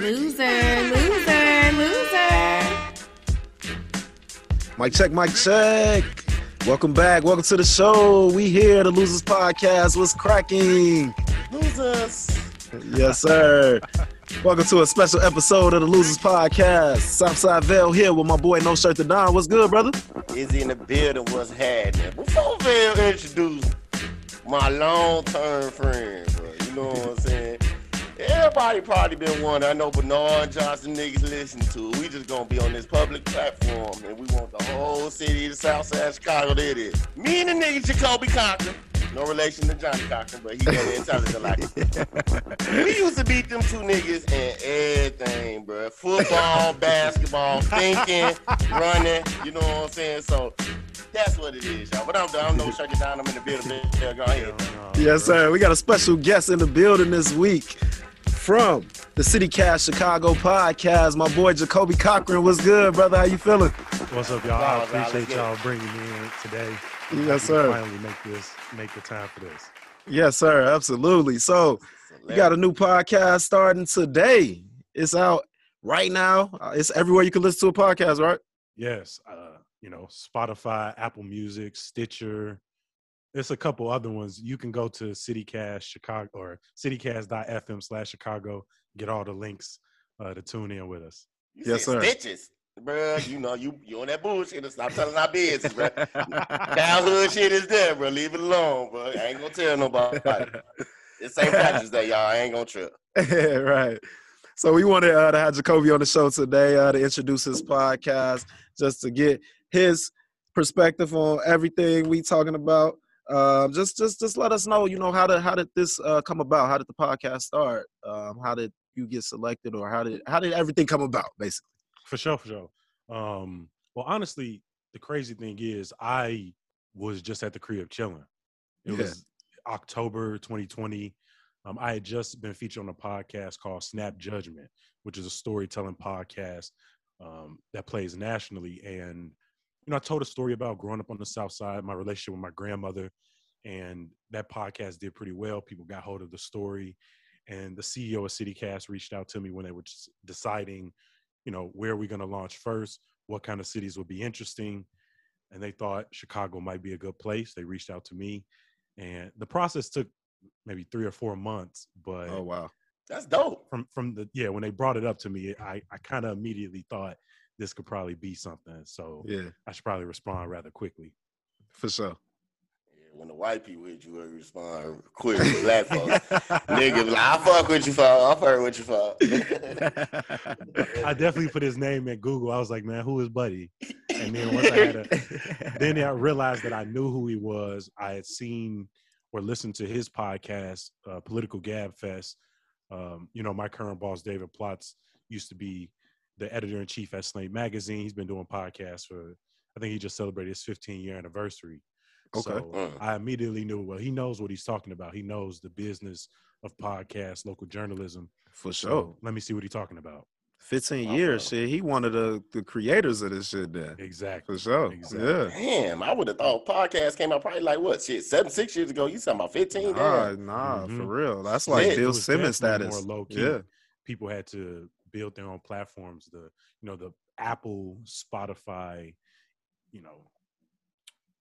Loser, loser, loser. Mike check, Mike check. Welcome back. Welcome to the show. We here, the Losers Podcast. What's cracking? Losers. Yes, sir. Welcome to a special episode of the Losers Podcast. Southside Vale here with my boy No Shirt to Don. What's good, brother? Izzy in the building was happening. Before Vail introduced my long-term friend, bro. You know what I'm saying? Everybody probably been wondering. I know Bernard Johnson niggas listen to. It. We just gonna be on this public platform, and we want the whole city, the South Side of Chicago. There it is. Me and the nigga Jacoby Cochran. No relation to Johnnie Cochran, but he got the intelligent like it. We used to beat them two niggas in everything, bro. Football, basketball, thinking, running. You know what I'm saying? So that's what it is, y'all. But I'm done. I'm no shut it down. I'm in the building. Yeah, go ahead. Yes, sir. We got a special guest in the building this week from the City Cast Chicago podcast. My boy Jacoby Cochran. What's good, brother? How you feeling? What's up, y'all? I Wow, wow, appreciate let's y'all bringing me in today. Yes, We can sir. Finally, make this, make the time for this. Yes, sir. Absolutely. So you got a new podcast starting today. It's out right now. Uh, It's everywhere you can listen to a podcast, right? Yes, uh, you know, Spotify, Apple Music, Stitcher. There's a couple other ones. You can go to CityCast Chicago or CityCast.fm slash Chicago. Get all the links uh, to tune in with us. You Yes, sir. Stitches. Bruh, you know, you you on that bullshit. Stop telling our business, bro. Childhood shit is there, bro. Leave it alone, bro. I ain't gonna tell nobody. It's St. Patrick's Day, y'all. I ain't gonna trip. right. So we wanted uh, to have Jacoby on the show today uh, to introduce his podcast, just to get his perspective on everything we talking about. Um, just, just, just let us know. You know how did how did this uh, come about? How did the podcast start? Um, how did you get selected, or how did how did everything come about? Basically. For sure, for sure. Um, well, honestly, the crazy thing is, I was just at the crib chilling. It Yeah. was October 2020. Um, I had just been featured on a podcast called Snap Judgment, which is a storytelling podcast um, that plays nationally. And you know, I told a story about growing up on the South Side, my relationship with my grandmother, and that podcast did pretty well. People got hold of the story, and the CEO of CityCast reached out to me when they were just deciding you know, where are we going to launch first? What kind of cities would be interesting? And they thought Chicago might be a good place. They reached out to me, and the process took maybe three or four months. But Oh wow. That's dope. from from the yeah, when they brought it up to me, I I kind of immediately thought this could probably be something. So Yeah, I should probably respond rather quickly. for sure. Yeah, when the white people hit you, you respond quick. Black folks, nigga, be like, I fuck with you, for. I fuck with you, for. I definitely put his name in Google. I was like, man, who is Buddy? And then once I had a then I realized that I knew who he was. I had seen or listened to his podcast, uh, Political Gabfest. Um, you know, my current boss, David Plotz, used to be the editor in chief at Slate Magazine. He's been doing podcasts for, I think he just celebrated his 15 year anniversary. Okay. So Mm. I immediately knew, well, he knows what he's talking about. He knows the business of podcasts, local journalism. For So sure. let me see what he's talking about. 15 My years, shit. He one of the, the creators of this shit then. Exactly. For sure. Exactly. Yeah. Damn, I would have thought podcast came out probably like what shit seven, six years ago. You talking about fifteen? Nah, Damn. nah, for Mhm. real. That's like Shit. Bill Simmons definitely status. More low key. Yeah. People had to build their own platforms. The you know the Apple, Spotify, you know,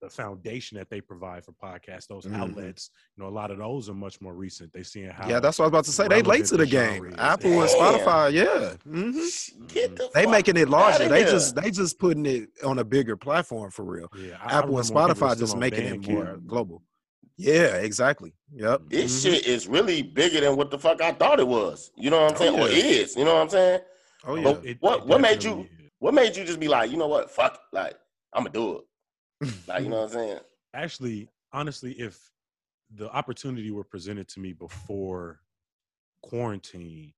the foundation that they provide for podcasts. Those Mhm. outlets, you know, a lot of those are much more recent. They seeing how Yeah, that's what I was about to say. They late to the the game. genre is. Apple and Spotify, yeah. hmm Get the They fuck making it larger. They here. just they just putting it on a bigger platform for real. yeah. I- I Apple and remember when people were Spotify just making it more Bandcamp. global. Yeah, exactly. Yep. this Mhm. shit is really bigger than what the fuck I thought it was. You know what I'm Oh, saying? Or yeah. is. You know what I'm saying? Oh yeah. But It- what it what made you is. what made you just be like, you know what, fuck, it. like I'm gonna do it. Like you know what I'm saying? actually honestly if the opportunity were presented to me before quarantine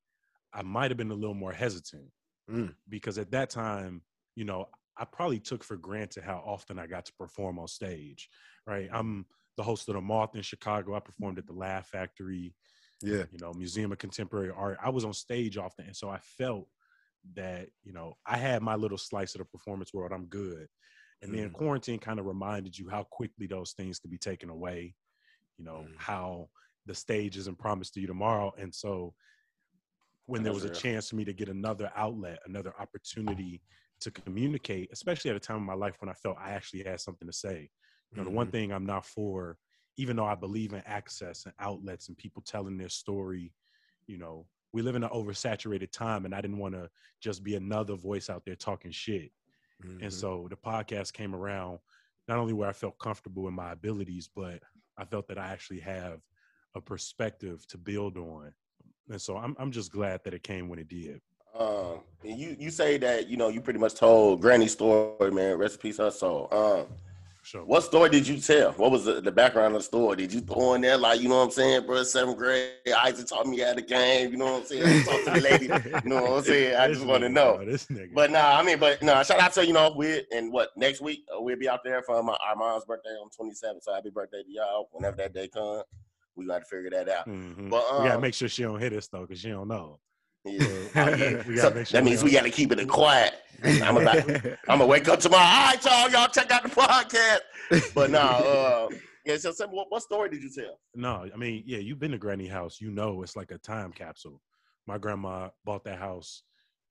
i might have been a little more hesitant Mm. because at that time you know i probably took for granted how often i got to perform on stage right i'm the host of the moth in chicago i performed at the laugh factory yeah. you know museum of contemporary art i was on stage often and so i felt that you know i had my little slice of the performance world i'm good and then Mhm. quarantine kind of reminded you how quickly those things could be taken away you know Mhm. how the stage isn't promised to you tomorrow and so when there was a chance for me to get another outlet, another opportunity to communicate, especially at a time in my life when I felt I actually had something to say. You know, the one Mhm. thing I'm not for, even though I believe in access and outlets and people telling their story, you know, we live in an oversaturated time and I didn't want to just be another voice out there talking shit. Mhm. And so the podcast came around not only where I felt comfortable in my abilities, but I felt that I actually have a perspective to build on. And so I'm I'm just glad that it came when it did. Um, and you you say that you know you pretty much told Granny's story, man. Rest in peace, her soul. Um, So what story did you tell? What was the, the background of the story? Did you throw in there like you know what I'm saying, bro? Seventh grade, Isaac taught me how to game. You know what I'm saying? Talk to the lady. You know what I'm saying? I just want to know. bro, this nigga. But nah, I mean, but no, I shout out to you know we and what next week uh, we'll be out there for my our mom's birthday on 27th. So happy birthday to y'all. Whenever that day comes, we got to figure that out. Mhm. But we gotta um, make sure she don't hit us though, because she don't know. Yeah, Oh, yeah. So sure that means we got to keep it quiet. I'm about. I'm gonna wake up tomorrow. All right, y'all, y'all check out the podcast. But no. uh, yeah. So, so what, what story did you tell? No, I mean, yeah, you've been to Granny House. You know, it's like a time capsule. My grandma bought that house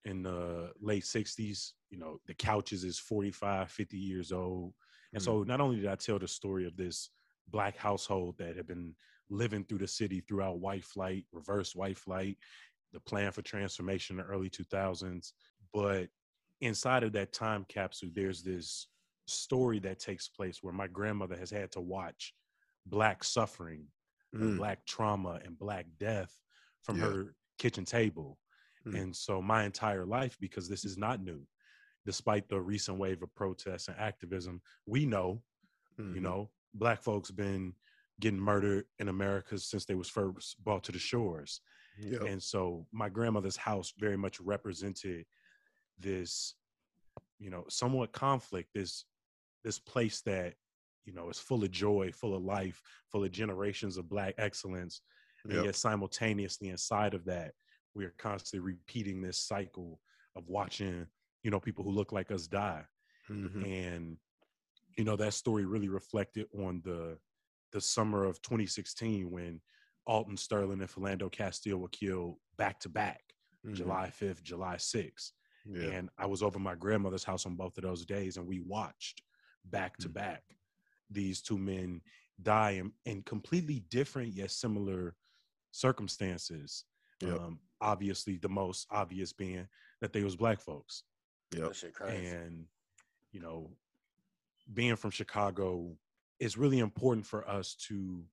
in the late 60s. You know, the couches is 45, 50 years old. And so not only did I tell the story of this black household that had been living through the city throughout white flight, reverse white flight, the plan for transformation in the early 2000s, but inside of that time capsule, there's this story that takes place where my grandmother has had to watch black suffering and Mm. black trauma and black death from Yeah. her kitchen table. Mm. And so my entire life, because this is not new, despite the recent wave of protests and activism, we know, you Mhm. know, black folks been getting murdered in America since they was first brought to the shores. And so my grandmother's house very much represented this, you know, somewhat conflict, this this place that, you know, is full of joy, full of life, full of generations of black excellence. And Yep. yet simultaneously inside of that, we are constantly repeating this cycle of watching, you know, people who look like us die. Mhm. And, you know, that story really reflected on the the summer of 2016 when Alton Sterling and Philando Castile were killed back to back, Mhm. July 5th, July 6th. Yeah. And I was over my grandmother's house on both of those days, and we watched back to Mm. back these two men die in, in completely different yet similar circumstances. Yep. Um, obviously, the most obvious being that they was black folks, Yep. That shit crazy. and you know, being from Chicago, it's really important for us to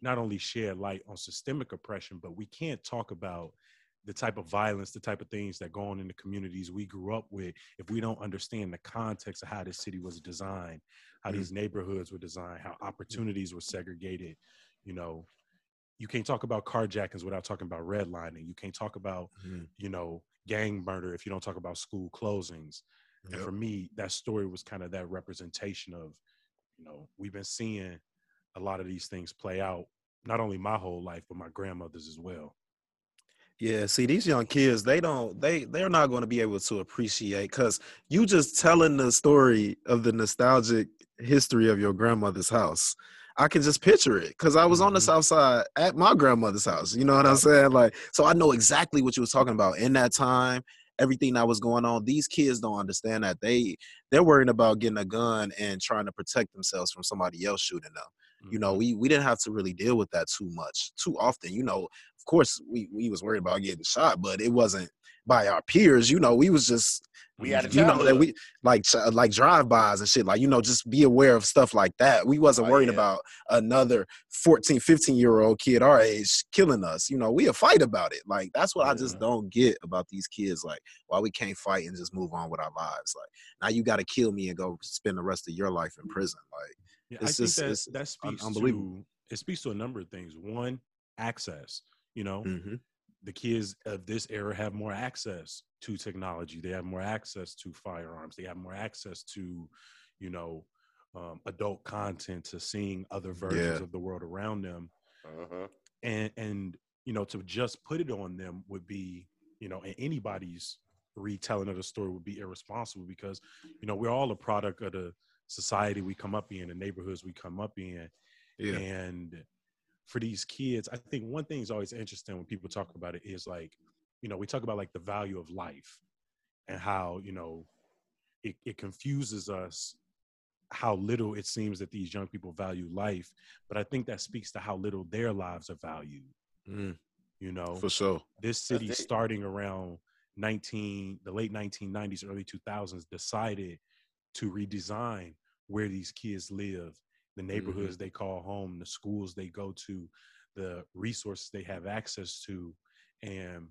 not only shed light on systemic oppression, but we can't talk about the type of violence, the type of things that go on in the communities we grew up with if we don't understand the context of how this city was designed, how Mm. these neighborhoods were designed, how opportunities were segregated. You know, you can't talk about carjackings without talking about redlining. You can't talk about, Mhm. you know, gang murder if you don't talk about school closings. And for me, that story was kind of that representation of, you know, we've been seeing a lot of these things play out, not only my whole life, but my grandmother's as well. Yeah, see these young kids, they don't they they're not going to be able to appreciate cuz you just telling the story of the nostalgic history of your grandmother's house. I can just picture it cuz I was on the Mhm. south side at my grandmother's house. You know what I'm saying? Like so I know exactly what you was talking about in that time, everything that was going on. These kids don't understand that. They they're worrying about getting a gun and trying to protect themselves from somebody else shooting them Mm-hmm. you know we we didn't have to really deal with that too much too often you know of course we we was worried about getting shot but it wasn't by our peers you know we was just We had you know that we like like drive-bys and shit like you know just be aware of stuff like that. We wasn't Oh, worried yeah. about another 14 15 year old kid our age killing us you know we a fight about it like that's what i just don't get about these kids like why we can't fight and just move on with our lives like now you got to kill me and go spend the rest of your life in prison like Yeah, It's I think just- that it's that speaks unbelievable. to it speaks to a number of things. One, access. You know, mm-hmm. the kids of this era have more access to technology. They have more access to firearms. They have more access to, you know, um, adult content, to seeing other versions Yeah. of the world around them. Uh-huh. and and you know to just put it on them would be you know and anybody's retelling of the story would be irresponsible because you know we're all a product of the society we come up in the neighborhoods we come up in yeah and for these kids i think one thing is always interesting when people talk about it is like you know, we talk about like the value of life and how, you know, it, it confuses us how little it seems that these young people value life. But I think that speaks to how little their lives are valued. Mm, You know, for sure. this city it. starting around 19 the late 1990s early 2000s decided to redesign where these kids live the neighborhoods they call home the schools they go to the resources they have access to. And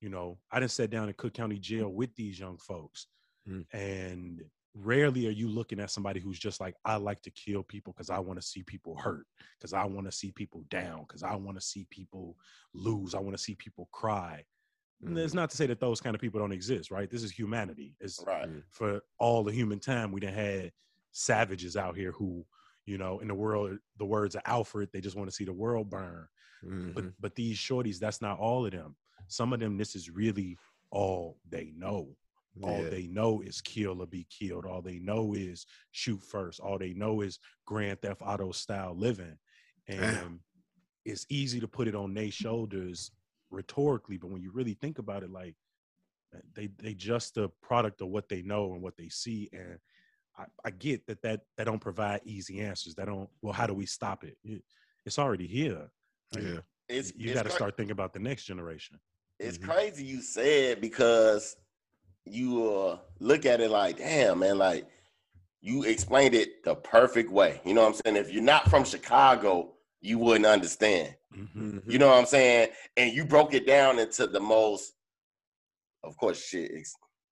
you know i didn't sit down in cook county jail with these young folks Mm. and rarely are you looking at somebody who's just like i like to kill people because i want to see people hurt because i want to see people down because i want to see people lose i want to see people cry Mm. It's not to say that those kind of people don't exist, right? This is humanity. It's Right. for all the human time we done had savages out here who, you know, in the world, the words of Alfred, they just want to see the world burn. Mhm. But but these shorties, that's not all of them. Some of them, this is really all they know. All Yeah. they know is kill or be killed. All they know is shoot first. All they know is Grand Theft Auto style living. And Damn. it's easy to put it on their shoulders rhetorically, but when you really think about it, like uh, they they just a product of what they know and what they see. And I, I get that that that don't provide easy answers. That don't. Well, how do we stop it? It- It's already here. Like, Yeah. It's You got to cra- start thinking about the next generation. It's Mhm. crazy you said because you uh, look at it like, damn, man, like you explained it the perfect way. You know what I'm saying? If you're not from Chicago, you wouldn't understand. Mhm. Mhm. You know what I'm saying? And you broke it down into the most, of course, shit,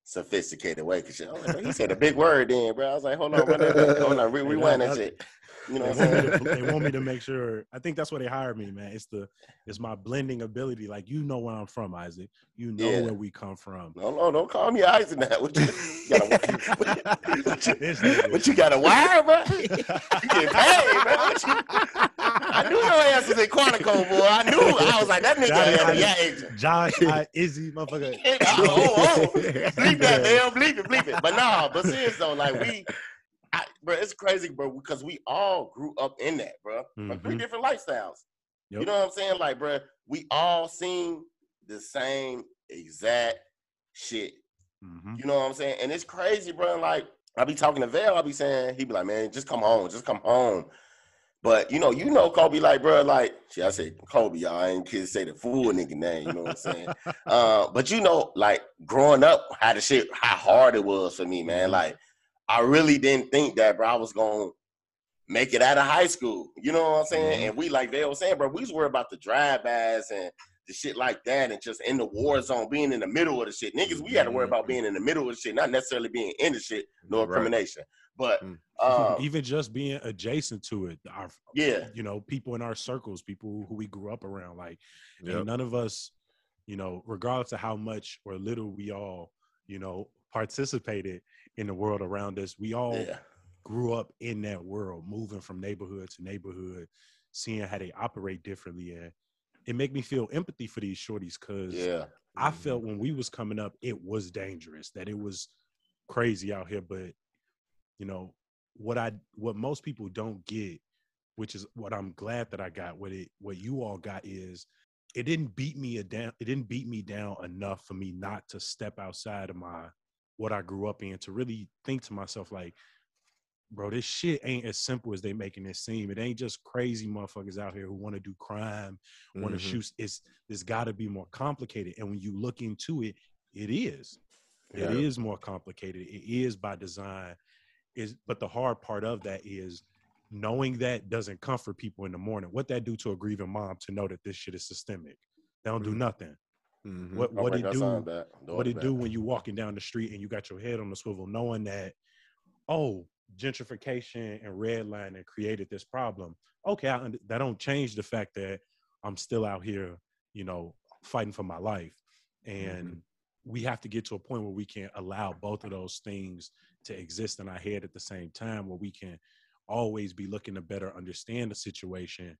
sophisticated way. Cause shit, like, he said a big word then, bro. I was like, hold on, that back. hold on, re- rewind that- shit. You know They what I'm want, me saying? to, they want me to make sure. I think that's why they hired me, man. It's the it's my blending ability. Like you know where I'm from, Isaac. You know Yeah. where we come from. No, no, don't call me Isaac now. What you, you got a, what you, This nigga. what you got a wire, bro? You get paid, bro. What you, I knew your ass was in Quantico, boy. I knew. I was like, that nigga had a yeah agent. Josh, I, Izzy, motherfucker. oh, oh, bleep that, man. Bleep it, bleep it. But nah, but serious though, like we, I, bro, it's crazy, bro, because we all grew up in that, bro. From three different lifestyles. You know what I'm saying? Like, bro, we all seen the same exact shit. Mhm. You know what I'm saying? And it's crazy, bro. Like, I be talking to Val, I be saying, he be like, man, just come home, just come home. But you know, you know, Kobe, like, bro, like, shit, I say Kobe, y'all. I ain't kids say the full nigga name, you know what I'm saying? uh, but you know, like growing up, how the shit, how hard it was for me, man. Mhm. Like, I really didn't think that, bro, I was gonna make it out of high school. You know what I'm saying? Mhm. And we, like they was saying, bro, we was worried about the drive-bys and the shit like that, and just in the war zone, being in the middle of the shit. Niggas, we had to worry about being in the middle of the shit, not necessarily being in the shit, no Right. incrimination. But Mm. um, Even just being adjacent to it, our yeah, you know, people in our circles, people who we grew up around, like Yep. none of us, you know, regardless of how much or little we all, you know, participated in the world around us, we all yeah, grew up in that world, moving from neighborhood to neighborhood, seeing how they operate differently. And it make me feel empathy for these shorties because yeah, I felt when we was coming up, it was dangerous, that it was crazy out here. But you know, what I what most people don't get, which is what I'm glad that I got, what it what you all got is it didn't beat me a down, it didn't beat me down enough for me not to step outside of my what I grew up in to really think to myself like, bro, this shit ain't as simple as they making it seem. It ain't just crazy motherfuckers out here who want to do crime, want to Mhm. shoot. It's it's got to be more complicated. And when you look into it, it is. It Yeah. is more complicated. It is by design. Is but the hard part of that is knowing that doesn't comfort people in the morning. What that do to a grieving mom to know that this shit is systemic? They don't do Mhm. nothing. Mhm. What what it do? What it that. do when you walking down the street and you got your head on the swivel, knowing that, oh, gentrification and redlining created this problem. Okay, I, that don't change the fact that I'm still out here, you know, fighting for my life, and we have to get to a point where we can't allow both of those things to exist in our head at the same time, where we can always be looking to better understand the situation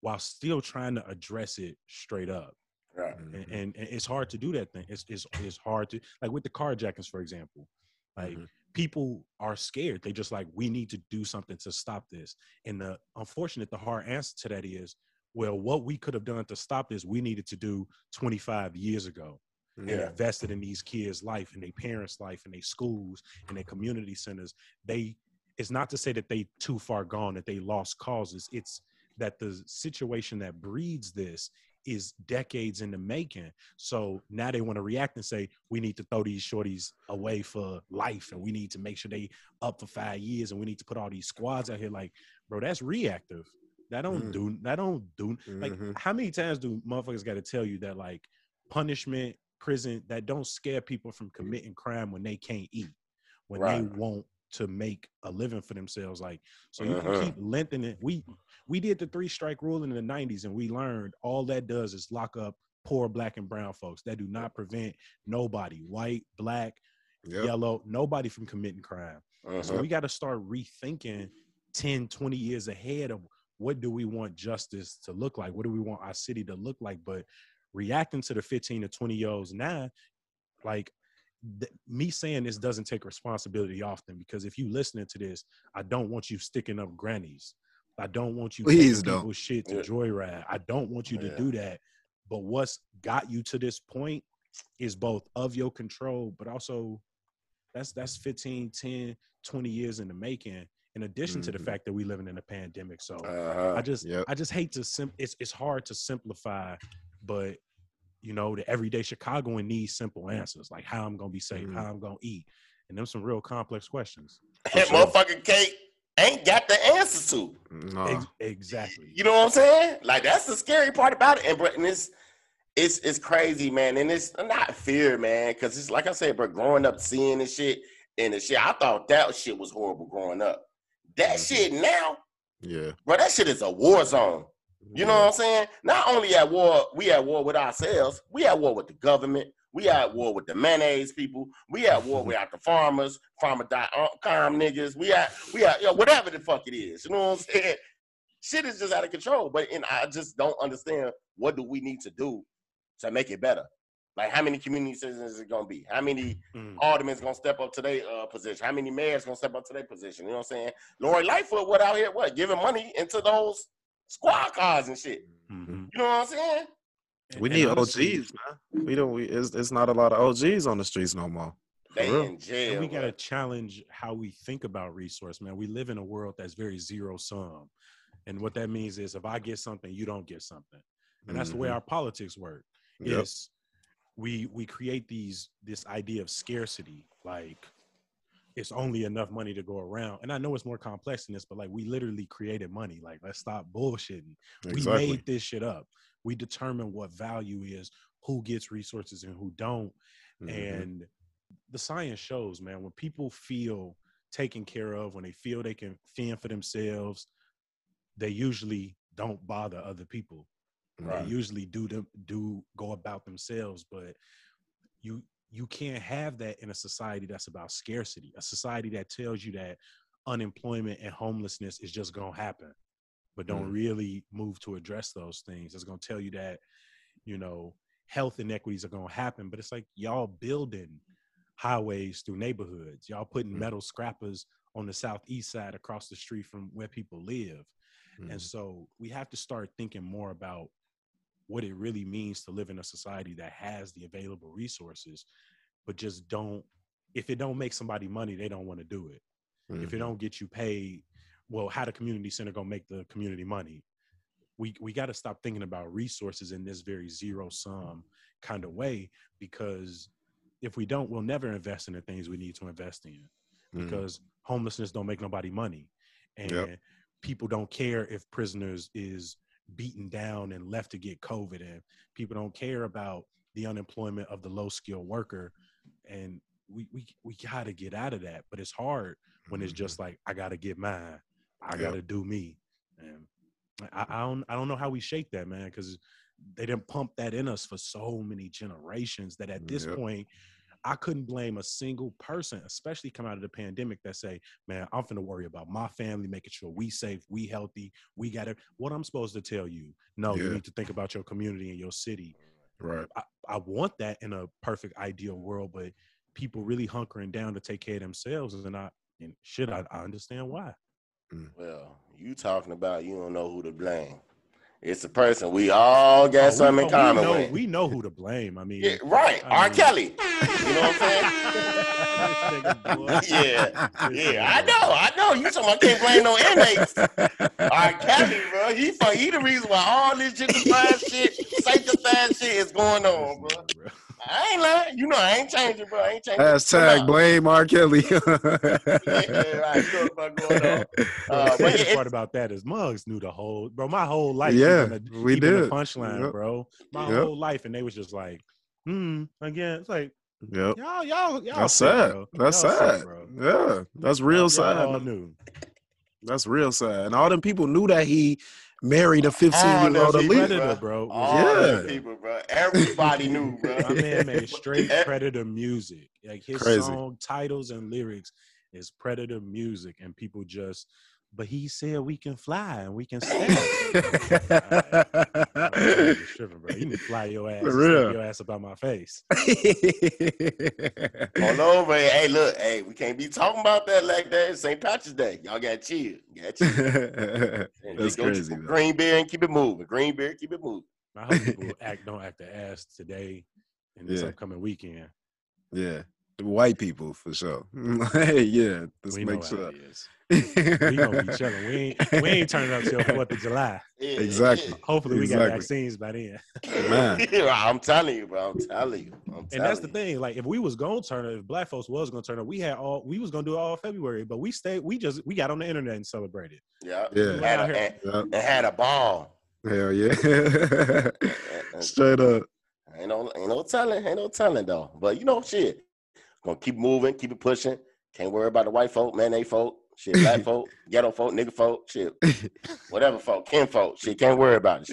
while still trying to address it straight up Right. and, Mhm. and, and it's hard to do that thing. It's, it's it's hard to like with the carjackings, for example. Like Mhm. people are scared. They just like we need to do something to stop this. And the unfortunate, the hard answer to that is, well, what we could have done to stop this, we needed to do 25 years ago. And invested in these kids' life and their parents' life and their schools and their community centers, they it's not to say that they too far gone, that they lost causes. It's that the situation that breeds this is decades in the making. So now they want to react and say, we need to throw these shorties away for life and we need to make sure they up for five years and we need to put all these squads out here. Like, bro, that's reactive. That don't Mm. do that don't do like Mhm. how many times do motherfuckers gotta tell you that like punishment, prison, that don't scare people from committing crime when they can't eat, when they Right. want to make a living for themselves. Like, so you Uh-huh. can keep lengthening. We we did the three strike rule in the '90s, and we learned all that does is lock up poor black and brown folks. That do not prevent nobody, white, black, Yep. yellow, nobody from committing crime. So Uh-huh. we got to start rethinking 10, 20 years ahead of what do we want justice to look like? What do we want our city to look like? But reacting to the 15 to 20 year olds now, like th- me saying this doesn't take responsibility often because if you listening to this, I don't want you sticking up grannies. I don't want you Please taking don't. people's shit to Yeah. joyride. I don't want you to Yeah. do that. But what's got you to this point is both of your control, but also that's that's 15, 10, 20 years in the making, in addition to the Mhm. fact that we're living in a pandemic. So Uh-huh. I just Yep. I just hate to sim it's it's hard to simplify, but you know, the everyday Chicagoan needs simple answers, like how I'm gonna be safe, Mhm. how I'm gonna eat. And them some real complex questions. that sure. motherfucking cake ain't got the answers to. No. Ex- exactly. You know what I'm saying? Like that's the scary part about it. And bro, and it's it's it's crazy, man. And it's not fear, man, because it's like I said, bro, growing up seeing this shit and the shit, I thought that shit was horrible growing up. That Mhm. shit now, Yeah. bro, that shit is a war zone. You know what I'm saying? Not only at war, we at war with ourselves, we at war with the government, we at war with the mayonnaise people, we at war with the farmers, farmer.com niggas, we at we at yo, whatever the fuck it is. You know what I'm saying? Shit is just out of control. But and I just don't understand what do we need to do to make it better. Like how many community citizens is it gonna be? How many Mm. aldermen's gonna step up to their uh, position? How many mayors gonna step up to their position? You know what I'm saying? Lori Lightfoot, what out here, what giving money into those squad cars and shit. Mhm. You know what I'm saying? We and need honestly, OGs, man. We don't. We it's, it's not a lot of OGs on the streets no more. They real. in jail. And we got to challenge how we think about resource, man. We live in a world that's very zero sum. And what that means is if I get something, you don't get something. And that's the way Mhm. our politics work. Yep. Is we we create these this idea of scarcity, like it's only enough money to go around. And I know it's more complex than this, but like we literally created money. Like let's stop bullshitting. We made this shit up. We determine what value is, who gets resources and who don't. Mhm. And the science shows, man, when people feel taken care of, when they feel they can fend for themselves, they usually don't bother other people. Right. They usually do them do go about themselves, but you you can't have that in a society that's about scarcity, a society that tells you that unemployment and homelessness is just gonna happen, but don't Mm. really move to address those things. It's gonna tell you that, you know, health inequities are gonna happen, but it's like y'all building highways through neighborhoods. Y'all putting Mm. metal scrappers on the southeast side across the street from where people live. Mhm. And so we have to start thinking more about what it really means to live in a society that has the available resources, but just don't, if it don't make somebody money, they don't want to do it. If it Mhm. don't get you paid, well, how the community center gonna make the community money? We we got to stop thinking about resources in this very zero sum kind of way because if we don't, we'll never invest in the things we need to invest in Mhm. because homelessness don't make nobody money and Yep. people don't care if prisoners is beaten down and left to get covid and people don't care about the unemployment of the low skilled worker and we we, we got to get out of that but it's hard when it's just mm-hmm. like i got to get mine i Yep. got to do me and I, I don't i don't know how we shake that man because they didn't pump that in us for so many generations that at this Yep. point I couldn't blame a single person, especially come out of the pandemic, that say, "Man, I'm finna worry about my family, making sure we safe, we healthy, we got it." What I'm supposed to tell you? No, you need to think about your community and your city. Right. I, I want that in a perfect, ideal world, but people really hunkering down to take care of themselves, and I and shit, I, I understand why. Mm. Well, you talking about you don't know who to blame. It's a person. We all got Oh, something oh, in common we know, with. we know who to blame. I mean, Yeah, right. I R. mean- Kelly. You know what I'm This nigga, boy. saying? yeah. Yeah, I know, I know. You talking about can't blame no inmates. R. Kelly, bro. He he the reason why all this gentrified shit, sanctified shit is going on, bro. This nigga, bro. I ain't lying. You know I ain't changing, bro. I ain't changing. Hashtag Come blame R. Kelly. Yeah, right. You know what's going on. Bro, Uh, the but yeah, part about that is Muggs knew the whole, bro. My whole life, Yeah, even the, we even the did. punchline, Yep. bro. My Yep. whole life, and they was just like, hmm. Again, it's like yep. y'all, y'all, y'all. That's sick, sad. bro. That's Y'all sick, sad. bro. Yeah, that's real Y'all sad. all knew. That's real sad. And all them people knew that he married a 15 All year old them people, elite. Predator, bro. bro. all Yeah. people, bro. Everybody knew, bro. My man made straight Predator music. Like his Crazy. song titles and lyrics is Predator music, and people just. But he said we can fly and we can stand. tripping, bro. You need to fly your ass, your ass about my face. All over. Hey, look, hey, we can't be talking about that like that. It's St. Patrick's Day. Y'all got chill. Got chill. That's just go to crazy. Green beer and keep it moving. Green beer, keep it moving. I hope people act don't act the ass today and this Yeah. upcoming weekend. Yeah. The white people for sure. hey, yeah. Let's we know make sure. We gonna be chilling. We ain't we ain't turning up till Fourth of July. Yeah, Exactly. Hopefully we got Exactly. vaccines by then. Man. I'm telling you, bro. I'm telling you. I'm And that's the thing. Like if we was gonna turn up, if black folks was gonna turn up, we had all we was gonna do it all February, but we stayed. We just we got on the internet and celebrated. Yeah. Yeah. And had, a, and, Yep. had a ball. Hell yeah. And- and Straight up. Ain't no, ain't no telling, ain't no telling though. But you know, shit, gonna keep moving, keep it pushing. Can't worry about the white folk, man, they folk, shit, black folk, ghetto folk, nigga folk, shit, whatever folk, kin folk, shit. Can't worry about it,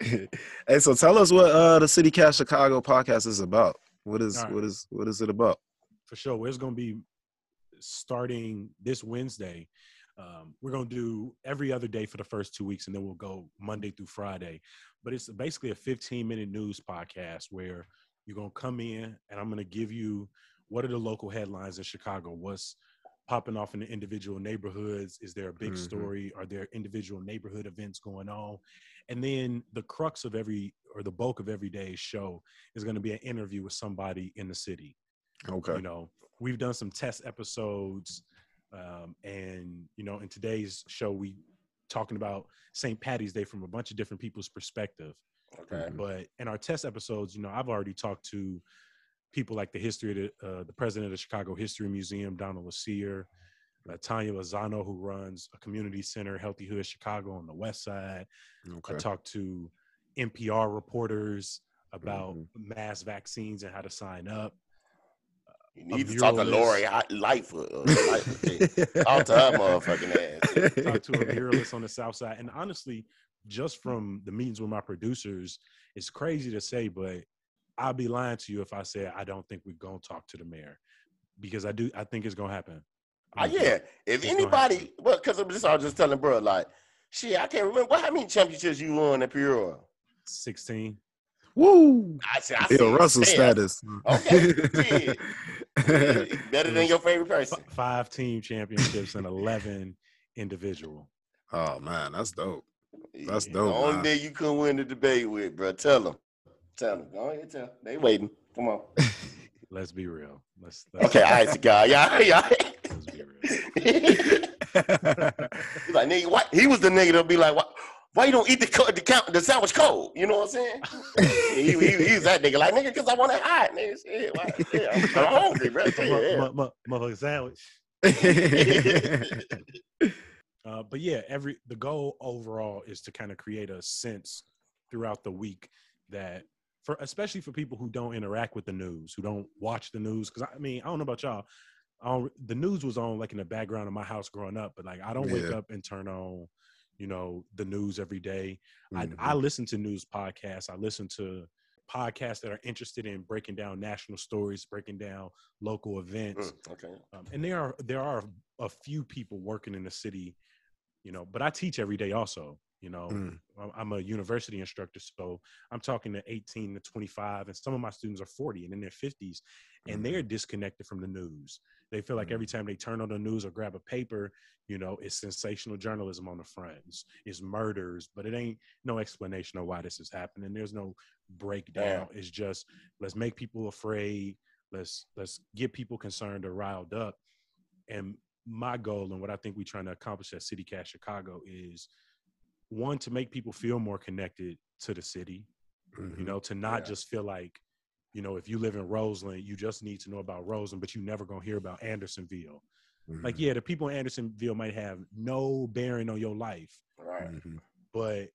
shit. hey, so tell us what uh the City Cast Chicago podcast is about. What is All right. what is what is it about? for sure. It's going to be starting this Wednesday. Um, we're going to do every other day for the first two weeks, and then we'll go Monday through Friday. But it's basically a 15 minute news podcast where you're going to come in, and I'm going to give you what are the local headlines in Chicago? What's popping off in the individual neighborhoods? Is there a big Mhm. story? Are there individual neighborhood events going on? And then the crux of every or the bulk of every day's show is going to be an interview with somebody in the city Okay. you know we've done some test episodes um, and you know in today's show we talking about st patty's day from a bunch of different people's perspective Okay. but in our test episodes you know i've already talked to people like the history of the, uh, the president of the chicago history museum donald lassere uh, tanya lozano who runs a community center healthy hood chicago on the west side Okay. i talked to npr reporters about Mhm. mass vaccines and how to sign up You need to talk to. Lori Lightfoot. Uh, Lightfoot talk to her motherfucking ass. talk to a muralist on the south side. And honestly, just from the meetings with my producers, it's crazy to say, but I'll be lying to you if I say I don't think we're gonna talk to the mayor. Because I do I think it's gonna happen. Ah, yeah. If It's anybody, well, because I'm just, I was just telling bro, like, shit, I can't remember. What, how many championships you won at Peoria? 16. Woo! I said, I Bill said Russell 10. status. Okay, shit. Yeah, Better than your favorite person. F- five team championships and eleven individual. oh man, that's dope. That's Yeah, dope, The only man. thing you couldn't win the debate with, bro. Tell them. Tell them. Go ahead, tell. They waiting. Come on. Let's be real. Let's, let's Okay, all right, guy. Yeah, yeah. let's be real. He's like, nigga, what? He was the nigga that'll be like, what? Why you don't eat the co- the, count, the sandwich cold? You know what I'm saying? he, he, he's that nigga, like nigga, cause I want it hot, nigga. Shit, why- yeah, I'm, I'm hungry, bro. Mu- Yeah, mu- mu- Motherfucking sandwich. Uh, but yeah, every the goal overall is to kind of create a sense throughout the week that for especially for people who don't interact with the news, who don't watch the news. Because I mean, I don't know about y'all. I don't, the news was on like in the background of my house growing up, but like I don't wake up and turn on, you know, the news every day. I, Mhm. I listen to news podcasts. I listen to podcasts that are interested in breaking down national stories, breaking down local events. Mm, okay. Um, and there are there are a few people working in the city, you know. But I teach every day also, You know, Mm. I'm- a university instructor, so I'm talking to 18 to 25, and some of my students are 40 and in their 50s, and Mhm. they're disconnected from the news. They feel like every time they turn on the news or grab a paper, you know, it's sensational journalism on the front, it's, murders, but it ain't no explanation of why this is happening. There's no breakdown. It's just let's make people afraid. Let's let's get people concerned or riled up. And my goal and what I think we're trying to accomplish at City Cast Chicago is one to make people feel more connected to the city. Mhm. You know, to not Yeah. just feel like, you know, if you live in Roseland, you just need to know about Roseland, but you never gonna hear about Andersonville. Like, Mhm. yeah, the people in Andersonville might have no bearing on your life, Right. Mhm. but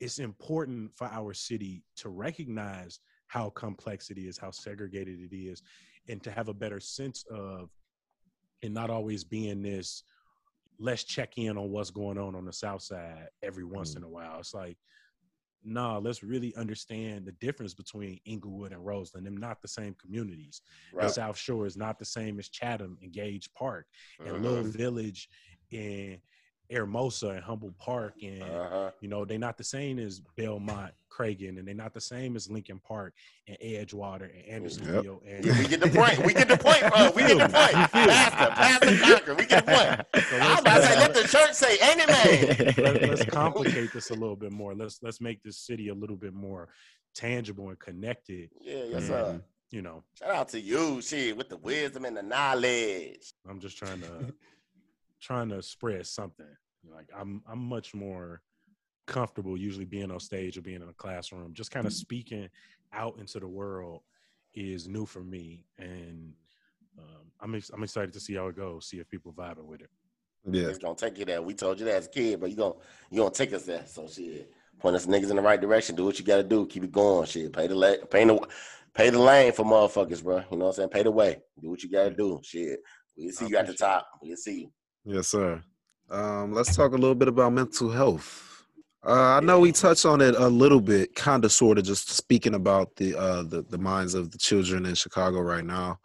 it's important for our city to recognize how complex it is, how segregated it is, and to have a better sense of and not always being this let's check in on what's going on on the south side every once Mm. in a while. It's like, nah, let's really understand the difference between Englewood and Roseland. They're not the same communities. The South Shore is not the same as Chatham and Gage Park and Mhm. Little Village in Hermosa and Humboldt Park and Uh-huh. you know, they're not the same as Belmont, Cragin, and they're not the same as Lincoln Park and Edgewater and Andersonville. And Yeah, we get the point. We get the point, bro. We get the point. You feel me? Pastor, Pastor Conquer. We get the point. So I was about to say, let the church say man. let- let's complicate this a little bit more. Let's let's make this city a little bit more tangible and connected. Yeah, yes, and, sir. You know, Shout out to you, shit, with the wisdom and the knowledge. I'm just trying to trying to spread something. Like I'm I'm much more comfortable usually being on stage or being in a classroom. Just kind of speaking out into the world is new for me, and um, I'm ex- I'm excited to see how it goes. See if people vibing with it. Yeah. It's gonna take you there. We told you that as a kid, but you gonna you gonna take us there. So shit, point us niggas in the right direction. Do what you gotta do. Keep it going. Shit, pay the la- pay the pay the lane for motherfuckers, bro. You know what I'm saying? Pay the way. Do what you gotta do. Shit, we'll see I you at the appreciate it. top. We'll see you. Yes, sir. Um, let's talk a little bit about mental health. Uh, I know we touched on it a little bit, kind of, sort of, just speaking about the uh, the the minds of the children in Chicago right now.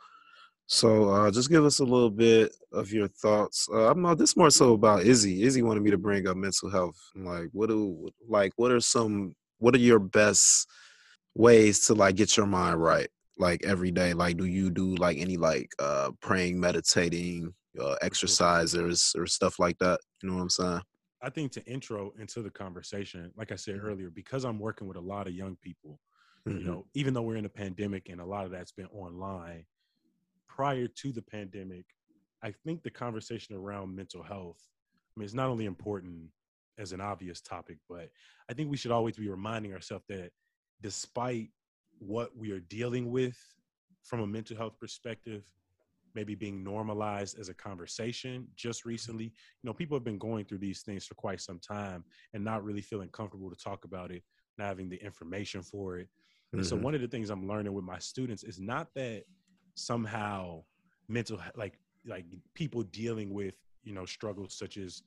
So, uh, just give us a little bit of your thoughts. Uh, I'm not. This more so about Izzy. Izzy wanted me to bring up mental health. Like, what do like what are some what are your best ways to like get your mind right? Like every day. Like, do you do like any like uh praying, meditating, uh, exercises or stuff like that? You know what I'm saying? I think to intro into the conversation, like I said earlier, because I'm working with a lot of young people, you Mhm. know, even though we're in a pandemic and a lot of that's been online, prior to the pandemic, I think the conversation around mental health, I mean, it's not only important as an obvious topic, but I think we should always be reminding ourselves that despite what we are dealing with from a mental health perspective, maybe being normalized as a conversation just mm-hmm. recently, you know, people have been going through these things for quite some time and not really feeling comfortable to talk about it, not having the information for it. And so mm-hmm. one of the things I'm learning with my students is not that somehow mental like like people dealing with you know struggles such as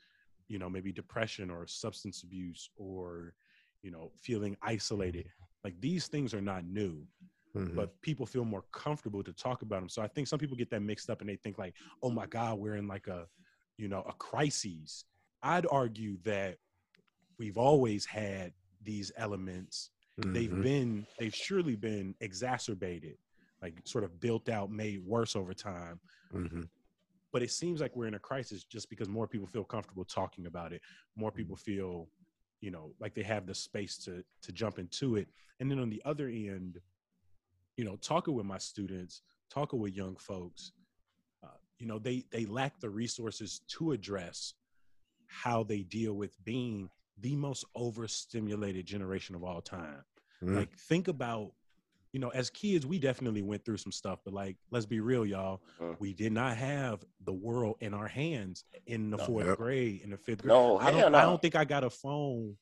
you know maybe depression or substance abuse or you know feeling isolated. Mm-hmm. Like these things are not new Mhm. but people feel more comfortable to talk about them so i think some people get that mixed up and they think like oh my god we're in like a you know a crisis. I'd argue that we've always had these elements. They've Mhm. been they've surely been exacerbated like sort of built out made worse over time. Mhm. but it seems like we're in a crisis just because more people feel comfortable talking about it. More people feel you know like they have the space to to jump into it. And then on the other end you know talking with my students talking with young folks uh, you know they they lack the resources to address how they deal with being the most overstimulated generation of all time Mhm. like think about you know as kids we definitely went through some stuff but like let's be real y'all Mhm. we did not have the world in our hands in the No. fourth Yep. grade in the fifth grade No, i don't no. i don't think i got a phone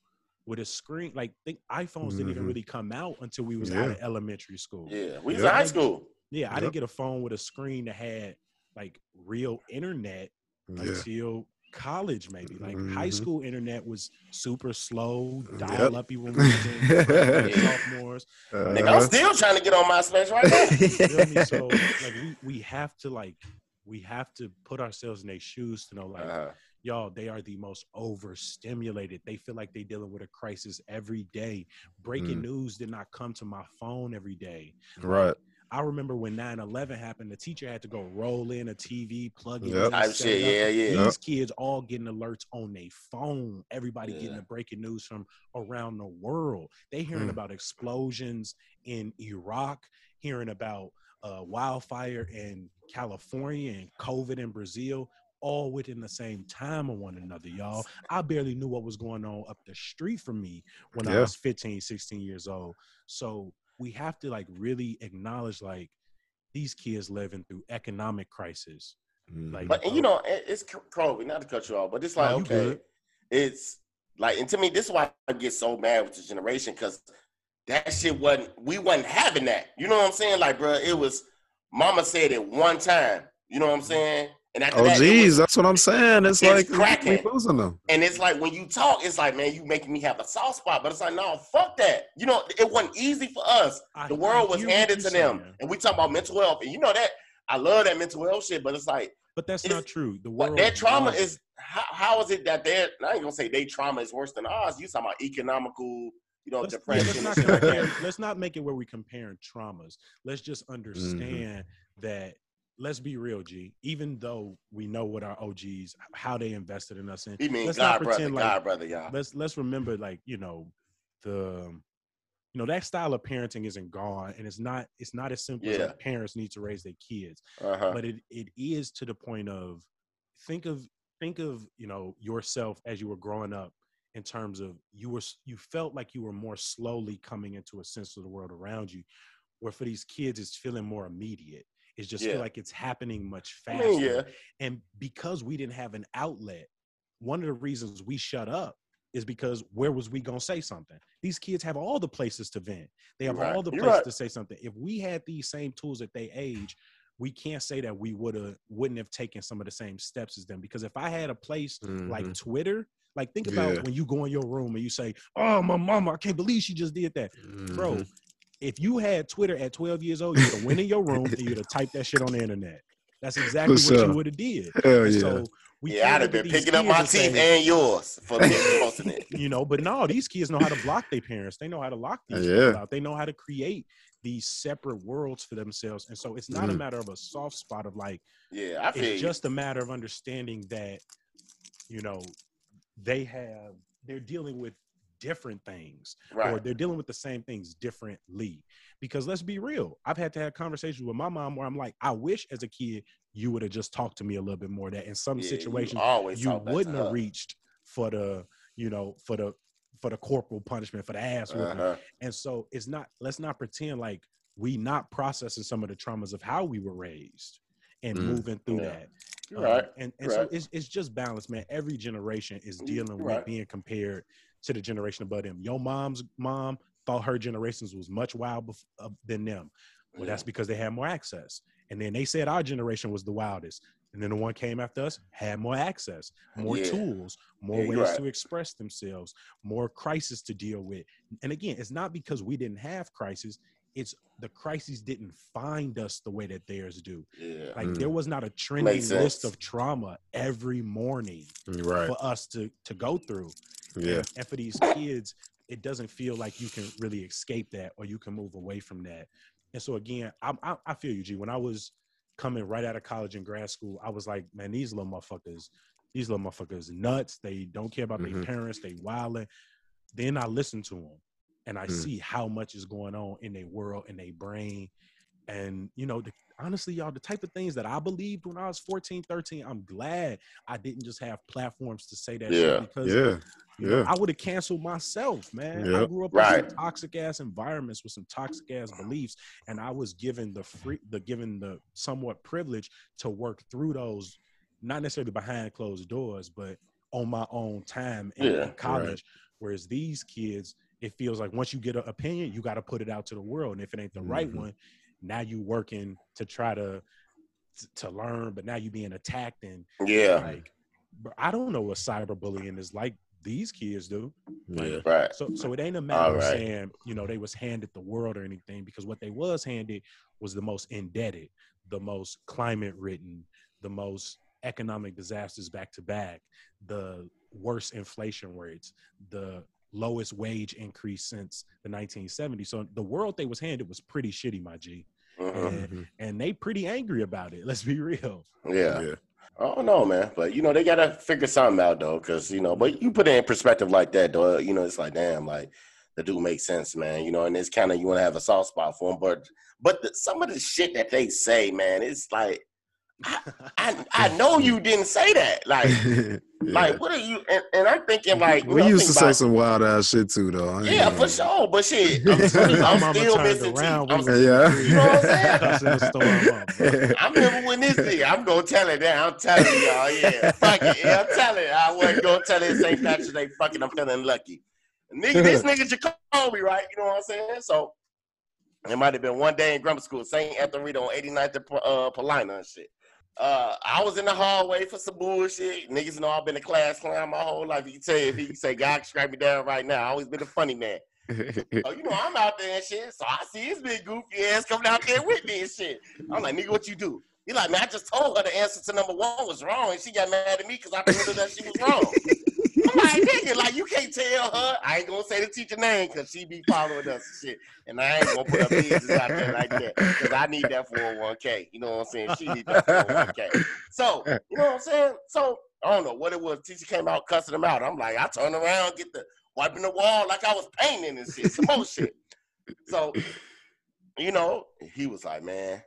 with a screen like think iphones didn't even Mhm. really come out until we was out of elementary school Yeah, we was Yeah. in high school. yeah i Yep. didn't get a phone with a screen that had like real internet Yeah. until college maybe like high Mhm. school internet was super slow Yep. dial up when we was in freshmen, sophomores Nigga, Uh, I'm still trying to get on MySpace right now. You feel me? So like we we have to like we have to put ourselves in their shoes to know like Uh-huh. Y'all, they are the most overstimulated. They feel like they're dealing with a crisis every day. Breaking Mm. news did not come to my phone every day. Right. I remember when 9-11 happened, the teacher had to go roll in a TV, plug it Yep. in. Type set up. yeah, yeah. These kids all getting alerts on their phone. Everybody getting Yeah. the breaking news from around the world. They hearing Mm. about explosions in Iraq, hearing about uh, wildfire in California and COVID in Brazil, all within the same time of one another, y'all. I barely knew what was going on up the street from me when I was 15, 16 years old. So we have to like really acknowledge like these kids living through economic crisis. Like, mm-hmm. But and you oh know, it's Kobe, not to cut you off, but it's like No, okay, good. it's like, and to me, this is why I get so mad with the generation because that shit wasn't, we wasn't having that. You know what I'm saying? Like, bro, it was. Mama said it one time. You know what I'm mm-hmm. saying? And after Oh, that, geez, was- that's what I'm saying. It's, it's like cracking. we losing them. and it's like when you talk, it's like, man, you making me have a soft spot. But it's like, no, fuck that. You know, it wasn't easy for us. I- The I world was handed to them, saying, and we talk about mental health. And you know that I love that mental health shit, but it's like But that's not true. The what world their trauma was- is. How, how is it that their? I ain't gonna say their trauma is worse than ours. You talking about economical, you know, Let's, yeah, depression. let's not compare, let's not make it where we comparing traumas. Let's just Mm-hmm. understand that. Let's be real, G. Even though we know what our OGs, how they invested in us, and He mean let's not God brother, pretend like God brother, y'all. let's let's remember like you know the you know that style of parenting isn't gone and it's not it's not as simple as like parents need to raise their kids Uh huh. but it it is to the point of think of think of you know yourself as you were growing up in terms of you were you felt like you were more slowly coming into a sense of the world around you where for these kids it's feeling more immediate it's just Yeah. feel like it's happening much I faster mean, yeah. and because we didn't have an outlet, one of the reasons we shut up is because where was we gonna say something? These kids have all the places to vent. They have right. all the You're places right. to say something. If we had these same tools at their age, we can't say that we would have wouldn't have taken some of the same steps as them. Because if I had a place like Mhm. Twitter, like think about Yeah. when you go in your room and you say, "Oh, my mama, I can't believe she just did that." bro. If you had Twitter at 12 years old, you'd have went in your room and you'd have typed that shit on the internet. That's exactly what sure. you would have did. Hell And yeah. so we Yeah, I'd have been picking up my and teeth say, and yours for this posting it. you know, but no, these kids know how to block their parents. They know how to lock these Yeah. people out. They know how to create these separate worlds for themselves. And so it's not a Mhm. matter of a soft spot of like Yeah, I feel it's you. just a matter of understanding that you know they have they're dealing with different things or they're dealing with the same things differently because let's be real i've had to have conversations with my mom where i'm like i wish as a kid you would have just talked to me a little bit more that in some Yeah, situations you to wouldn't have reached for the you know for the for the corporal punishment for the ass Uh-huh. and so it's not let's not pretend like we not processing some of the traumas of how we were raised and Mm. moving through Yeah. that um, right. and and You're so it's it's just balance, man. Every generation is dealing with right. being compared to the generation above them. Your mom's mom thought her generations was much wild bef- uh, than them. Well, that's because they had more access. And then they said our generation was the wildest. And then the one came after us had more access, more Yeah. tools, more Yeah, ways right. to express themselves, more crisis to deal with. And again, it's not because we didn't have crisis. It's the crises didn't find us the way that theirs do. Yeah. Like Mm. there was not a trending list of trauma every morning Right. for us to to go through. Yeah. And, and for these kids, it doesn't feel like you can really escape that or you can move away from that. And so again, I, I, I feel you, G. When I was coming right out of college and grad school, I was like, man, these little motherfuckers, these little motherfuckers nuts. They don't care about Mhm. their parents. They wilding. Then I listen to them and I Mm. see how much is going on in their world, in their brain. And, you know, the, honestly, y'all, the type of things that I believed when I was 14, 13, I'm glad I didn't just have platforms to say that Yeah. because Yeah. you know, Yeah. I would have canceled myself, man. I grew up in Right. some toxic ass environments with some toxic ass beliefs, and I was given the free, the given the somewhat privilege to work through those, not necessarily behind closed doors, but on my own time in, in Yeah, college. Whereas these kids, it feels like once you get an opinion, you got to put it out to the world, and if it ain't the right Mhm. one, now you working to try to to learn, but now you being attacked and Yeah. like, I don't know what cyberbullying is like. These kids do. Yeah. Right. So so it ain't a matter of saying, you know, they was handed the world or anything, because what they was handed was the most indebted, the most climate written, the most economic disasters back to back, the worst inflation rates, the lowest wage increase since the 1970s. So the world they was handed was pretty shitty, my G. Mhm. And, Mhm. and they pretty angry about it. Let's be real. Yeah. Yeah. I don't know, man. But you know, they gotta figure something out though, because you know, but you put it in perspective like that, though, you know, it's like, damn, like the dude makes sense, man. You know, and it's kind of you want to have a soft spot for him, but but the, some of the shit that they say, man, it's like I I know you didn't say that, like Yeah. like what are you? And, and I'm thinking like you we used to say about- some wild ass shit too, though. Yeah, gonna- for sure, but shit, I'm, My I'm still turned missing around, teeth. I'm Yeah. You know what I'm saying? Us in the storm. I remember when this thing, I'm gonna tell it now. I'm telling y'all, yeah. Fuck it. Yeah, I'm telling it. I wasn't gonna tell it St. Patrick's Day. Fucking, I'm feeling lucky. Nigga, this nigga Jacoby, right? You know what I'm saying? So it might have been one day in grammar school, St. Anthony on 89th and uh, Paulina and shit. Uh, I was in the hallway for some bullshit. Niggas know I've been a class clown my whole life. You can tell if he can say, God, strike me down right now. I always been a funny man. Oh, you know, I'm out there and shit. So I see his big goofy ass coming out there with me and shit. I'm like, nigga, what you do? He like, man, I just told her the answer to number one was wrong, and she got mad at me because I told her that she was wrong. Like, nigga, like you can't tell her. I ain't gonna say the teacher name because she be following us and shit, and I ain't gonna put her business out there like that because I need that 401k. You know what I'm saying? She need that 401k. So you know what I'm saying? So I don't know what it was. Teacher came out cussing him out. I'm like, I turn around, get the wiping the wall like I was painting and shit, some more shit. So, you know, he was like, man,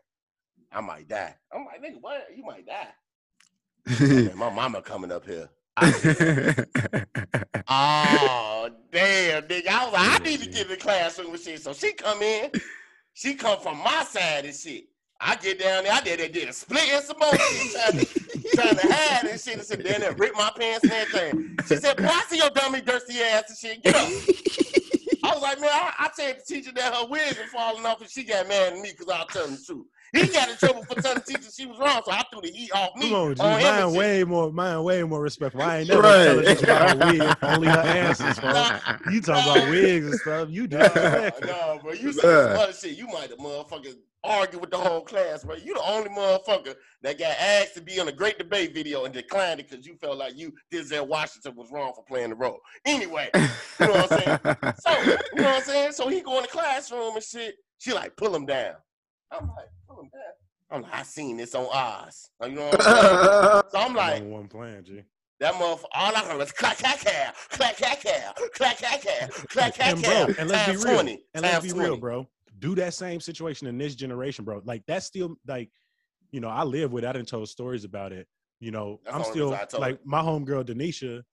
I might die. I'm like, nigga, what? You might die. My mama coming up here. I said, oh, damn, nigga. I was like, I need to get in the classroom and shit. So she come in. She come from my side and shit. I get down there. I did, did a split and some more shit, trying to, trying to hide and shit. And sit down there, rip my pants and everything. She said, boy, I see your dummy, dirty ass and shit. Get up. I was like, man, I, I told the teacher that her wig was falling off and she got mad at me because I was telling the truth. He got in trouble for telling the teacher she was wrong, so I threw the heat off me Come on, G. on Mine way more, mine way more respectful. I ain't never Right. telling this about a wig. Only her answers, bro. You talking about wigs and stuff? You No, disrespectful. no, bro. You said Yeah. some other shit. You might have motherfucking argued with the whole class, bro. You the only motherfucker that got asked to be on a great debate video and declined it because you felt like you Denzel Washington was wrong for playing the role. Anyway, you know what I'm saying? So, you know what I'm saying? So he go in the classroom and shit. She like pull him down. I'm like, pull him down. I'm like, I seen this on Oz. You know what I'm saying? So I'm like, one plan, G. that motherfucker, all I heard was clack, clack, clack, clack, clack, clack, clack, clack, clack, clack, clack, And bro, clack, and let's be times real. 20, And let's times be real, 20. bro. Do that same situation in this generation, bro. Like that's still like, you know, I live with. I didn't told stories about it. You know, That's I'm still reason I like my homegirl Denisha.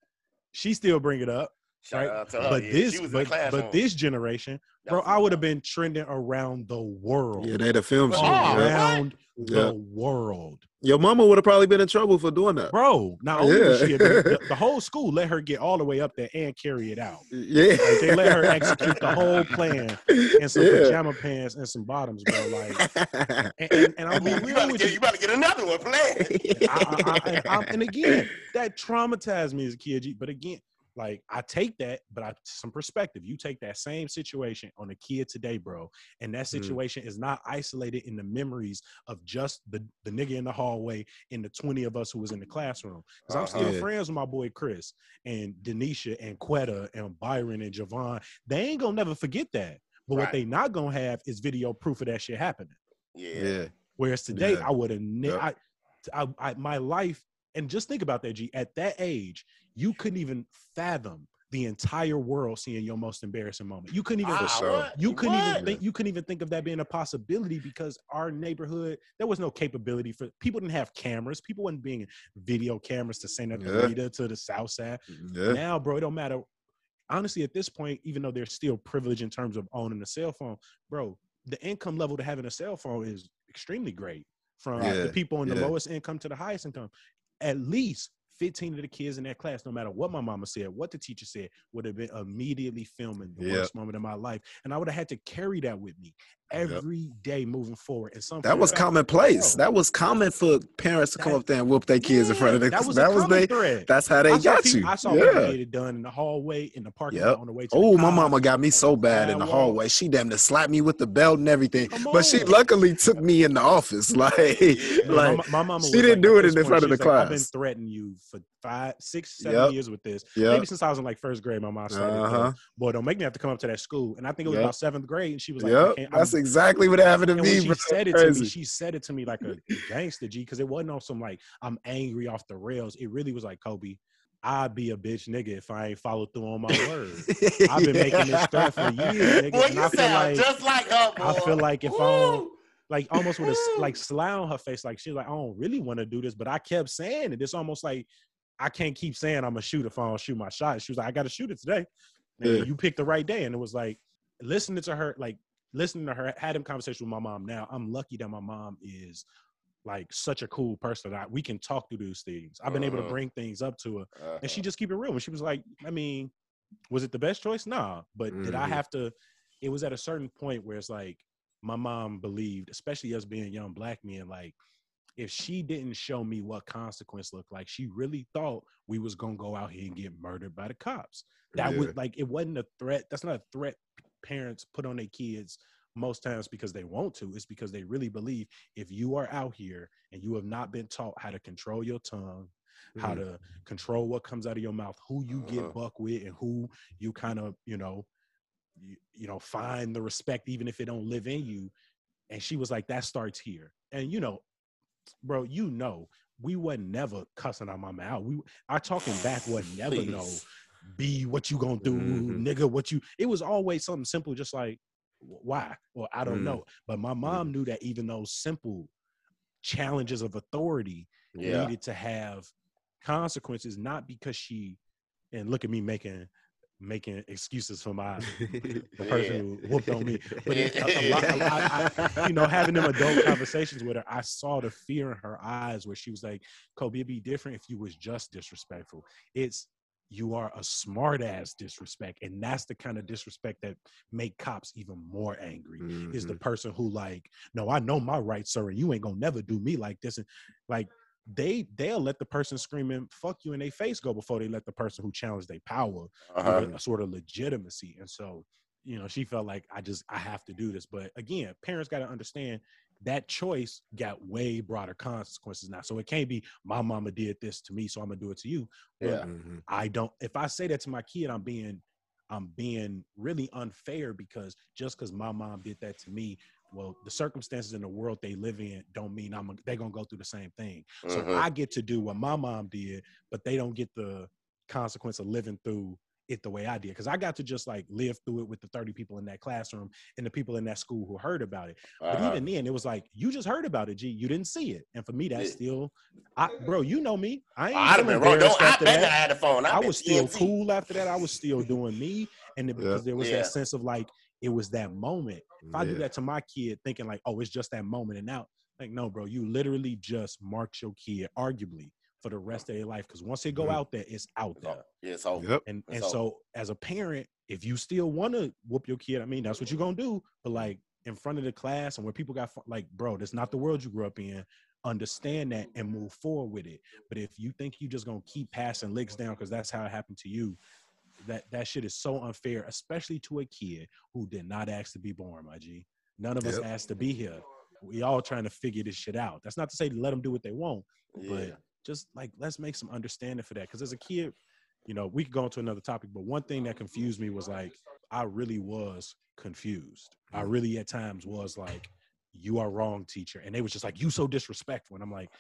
She still bring it up, Shout right? out to but yeah, this, she but, but this generation, That bro, was I would have been trending around the world. yeah, they the film Oh, shit. yeah. yeah. around Yeah. the world, Your mama would have probably been in trouble for doing that. bro. Not only was Yeah. she, the, the whole school let her get all the way up there and carry it out. Yeah. Like, they let her execute the whole plan in some Yeah. pajama pants and some bottoms, bro. Like, and, and, and I'll be you, real better with get, you. you better get another one planned. I, I, I, and, I'm- and again, that traumatized me as a kid. But again, like I take that, but I some perspective. You take that same situation on a kid today, bro, and that Mm. situation is not isolated in the memories of just the the nigga in the hallway and the twenty of us who was in the classroom. Because I'm still. Yeah. friends with my boy Chris and Denisha and Quetta and Byron and Javon. They ain't gonna never forget that. But what they not gonna have is video proof of that shit happening. Yeah. yeah. Whereas today, Yeah. I would have, ne- Yep. I, I, I, my life, and just think about that, G. At that age, you couldn't even fathom the entire world seeing your most embarrassing moment. You couldn't even, Ah, sure. what? you couldn't What? even think, you couldn't even think of that being a possibility because our neighborhood, there was no capability for people didn't have cameras. People wasn't being video cameras to send up Yeah. Rita to the South Side. Yeah. Now, bro, it don't matter. Honestly, at this point, even though there's still privilege in terms of owning a cell phone, bro, the income level to having a cell phone is extremely great. From Yeah, the people in the lowest income to the highest income, at least 15 of the kids in that class, no matter what my mama said, what the teacher said, would have been immediately filming the Yeah. worst moment of my life. And I would have had to carry that with me. Every day moving forward. And some That was commonplace. That was common for parents to come up there and whoop their kids in front of them. That was that was they. thread. That's how they I got people- you. I saw people yeah. get done in the hallway, in the parking Yep. lot on the way to. Oh, my mama got me so bad in the hallway. She damn near slapped me with the belt and everything. But she luckily took me in the office. Like, Yeah, like my, my mama she didn't like, do it in front of the like, I've been threatening you for five, six, seven Yep. years with this. yeah. Maybe since I was in like first grade, my mom started. Uh Uh-huh. Boy, don't make me have to come up to that school. And I think it was Yep. about seventh grade, and she was like, I can't- That's exactly what happened to And me. when she bro. said it to me, she said it to me like a gangster G, because it wasn't on some like I'm angry off the rails. It really was like Kobe. I'd be a bitch nigga if I ain't followed through on my word. I've been making this stuff for years, nigga, Boy, and you I feel sound like- just like her, boy. I feel like if I don't- like almost with a like sly on her face, like she's like, I don't really want to do this, but I kept saying it. It's almost like I can't keep saying I'm gonna shoot if I don't shoot my shot. She was like, I gotta shoot it today. And Yeah. you picked the right day. And it was like listening to her, like listening to her, had him conversation with my mom. Now I'm lucky that my mom is like such a cool person that we can talk through these things. I've been able to Uh-huh. bring things up to her and she Uh-huh. just keep it real. And she was like, I mean, was it the best choice? Nah. But did I Mhm. have to? It was at a certain point where it's like my mom believed, especially us being young black men, like if she didn't show me what consequence looked like, she really thought we was gonna go out here and get murdered by the cops. That Yeah. was like it wasn't a threat. That's not a threat parents put on their kids most times because they want to. It's because they really believe if you are out here and you have not been taught how to control your tongue, how Mhm. to control what comes out of your mouth, who you Uh-huh. get buck with, and who you kind of, you know, you, you know, find the respect even if it don't live in you. And she was like, that starts here. And you know, bro, you know, we wasn't never cussing our mama out. We our talking back wasn't never no Be what you gonna do, Mhm. nigga. What you it was always something simple, just like why? Or I don't Mhm. know. But my mom knew that even those simple challenges of authority Yeah. needed to have consequences, not because she and look at me making making excuses for my the person who whooped on me. But it, a, a lot, a lot- I- you know, having them adult conversations with her, I saw the fear in her eyes where she was like, Kobe, it'd be different if you was just disrespectful. It's you are a smart ass disrespect. And that's the kind of disrespect that make cops even more angry. Is the Mhm. person who like, no, I know my rights, sir, and you ain't gonna never do me like this. And like they they'll let the person screaming fuck you in their face go before they let the person who challenged their power Uh-huh. a sort of legitimacy. And so, you know, she felt like I just I have to do this. But again, parents got to understand that choice got way broader consequences now. So it can't be my mama did this to me, so I'm gonna do it to you. But Yeah. Mhm. I don't. If I say that to my kid, I'm being I'm being really unfair because just because my mom did that to me. Well, the circumstances in the world they live in don't mean I'm. They're gonna go through the same thing. So Mhm. I get to do what my mom did, but they don't get the consequence of living through it the way I did. Because I got to just like live through it with the 30 people in that classroom and the people in that school who heard about it. But Uh-huh. even then, it was like, you just heard about it, G. You didn't see it. And for me, that's still I bro, you know me. I ain't I'd have been wrong. Don't, embarrassed I after bet I had a phone. I been was still TMZ. cool after that. I was still doing me. And it, because there was Yeah. that sense of like, it was that moment. If I do that to my kid thinking like, oh, it's just that moment and now, like, no, bro, you literally just marked your kid arguably for the rest of their life. Because once they go Mhm. out there, it's out there. Yeah, it's over. Yep. And It's and over. so as a parent, if you still want to whoop your kid, I mean, that's what you're gonna do. But like in front of the class and where people got like, bro, that's not the world you grew up in. Understand that and move forward with it. But if you think you're just gonna keep passing licks down because that's how it happened to you, that that shit is so unfair, especially to a kid who did not ask to be born, my G. None of us asked to be here. We all trying to figure this shit out. That's not to say to let them do what they want, Yeah. but just like let's make some understanding for that. Because as a kid, you know, we could go into another topic, but one thing that confused me was like I really was confused. I Mhm. really at times was like, "You are wrong, teacher," and they was just like, "You so disrespectful," and I'm like.